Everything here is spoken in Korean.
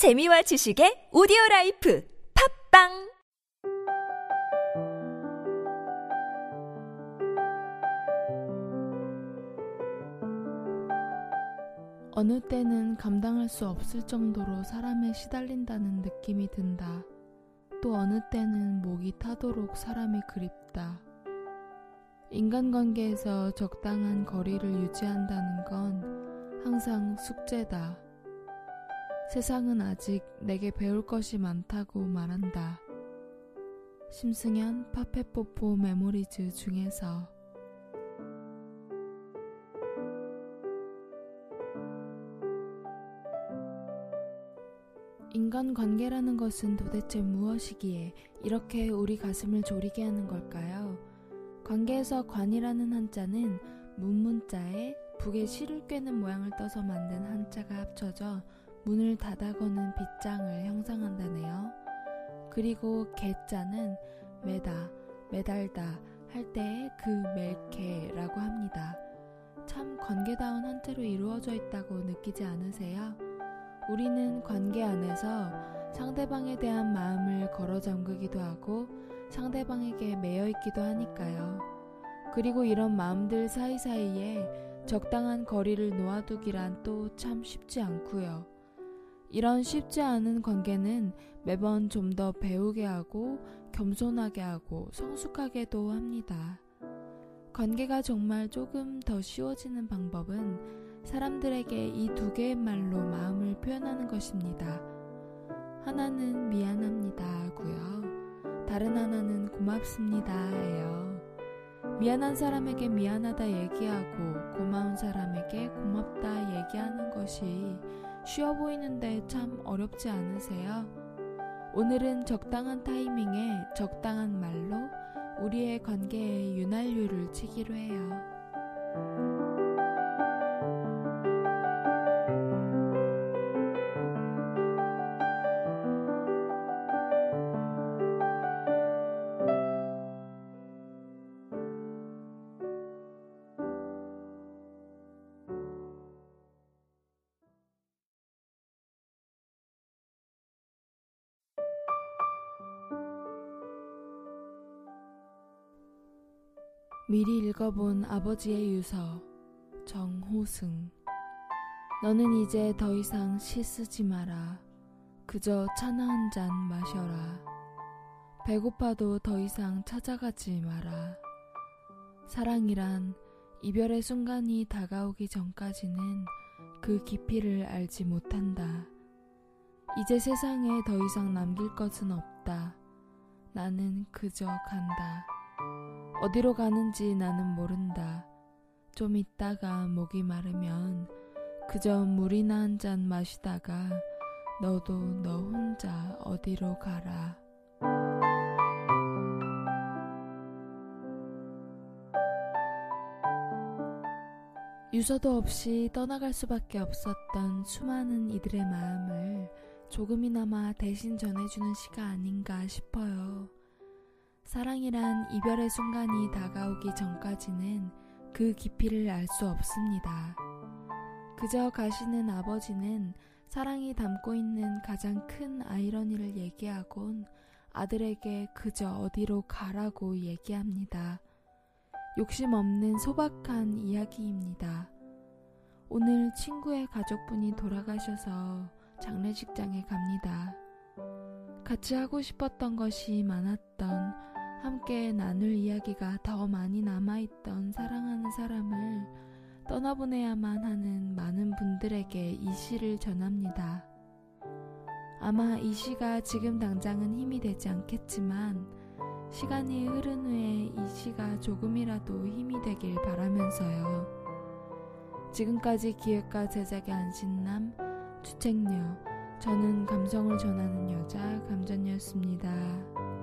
재미와 지식의 오디오 라이프 팟빵 어느 때는 감당할 수 없을 정도로 사람에 시달린다는 느낌이 든다. 또 어느 때는 목이 타도록 사람이 그립다. 인간관계에서 적당한 거리를 유지한다는 건 항상 숙제다. 세상은 아직 내게 배울 것이 많다고 말한다. 심승현 파페포포 메모리즈 중에서 인간관계라는 것은 도대체 무엇이기에 이렇게 우리 가슴을 졸이게 하는 걸까요? 관계에서 관이라는 한자는 문문자에 북에 실을 꿰는 모양을 떠서 만든 한자가 합쳐져 문을 닫아 거는 빗장을 형상한다네요. 그리고 개자는 매다, 매달다 할 때의 그 멜케라고 합니다. 참 관계다운 한자로 이루어져 있다고 느끼지 않으세요? 우리는 관계 안에서 상대방에 대한 마음을 걸어 잠그기도 하고 상대방에게 매여 있기도 하니까요. 그리고 이런 마음들 사이사이에 적당한 거리를 놓아두기란 또 참 쉽지 않고요. 이런 쉽지 않은 관계는 매번 좀 더 배우게 하고 겸손하게 하고 성숙하게도 합니다. 관계가 정말 조금 더 쉬워지는 방법은 사람들에게 이 두 개의 말로 마음을 표현하는 것입니다. 하나는 미안합니다 하고요. 다른 하나는 고맙습니다 예요. 미안한 사람에게 미안하다 얘기하고 고마운 사람에게 고맙다 얘기하는 것이 쉬워 보이는데 참 어렵지 않으세요? 오늘은 적당한 타이밍에 적당한 말로 우리의 관계에 윤활유를 치기로 해요. 미리 읽어본 아버지의 유서 정호승 너는 이제 더 이상 시 쓰지 마라. 그저 차나 한 잔 마셔라. 배고파도 더 이상 찾아가지 마라. 사랑이란 이별의 순간이 다가오기 전까지는 그 깊이를 알지 못한다. 이제 세상에 더 이상 남길 것은 없다. 나는 그저 간다. 어디로 가는지 나는 모른다. 좀 있다가 목이 마르면 그저 물이나 한 잔 마시다가 너도 너 혼자 어디로 가라. 유서도 없이 떠나갈 수밖에 없었던 수많은 이들의 마음을 조금이나마 대신 전해주는 시가 아닌가 싶어요. 사랑이란 이별의 순간이 다가오기 전까지는 그 깊이를 알 수 없습니다. 그저 가시는 아버지는 사랑이 담고 있는 가장 큰 아이러니를 얘기하곤 아들에게 그저 어디로 가라고 얘기합니다. 욕심 없는 소박한 이야기입니다. 오늘 친구의 가족분이 돌아가셔서 장례식장에 갑니다. 같이 하고 싶었던 것이 많았던 함께 나눌 이야기가 더 많이 남아있던 사랑하는 사람을 떠나보내야만 하는 많은 분들에게 이 시를 전합니다. 아마 이 시가 지금 당장은 힘이 되지 않겠지만 시간이 흐른 후에 이 시가 조금이라도 힘이 되길 바라면서요. 지금까지 기획과 제작의 안신남, 주책녀, 저는 감성을 전하는 여자 감전이었습니다.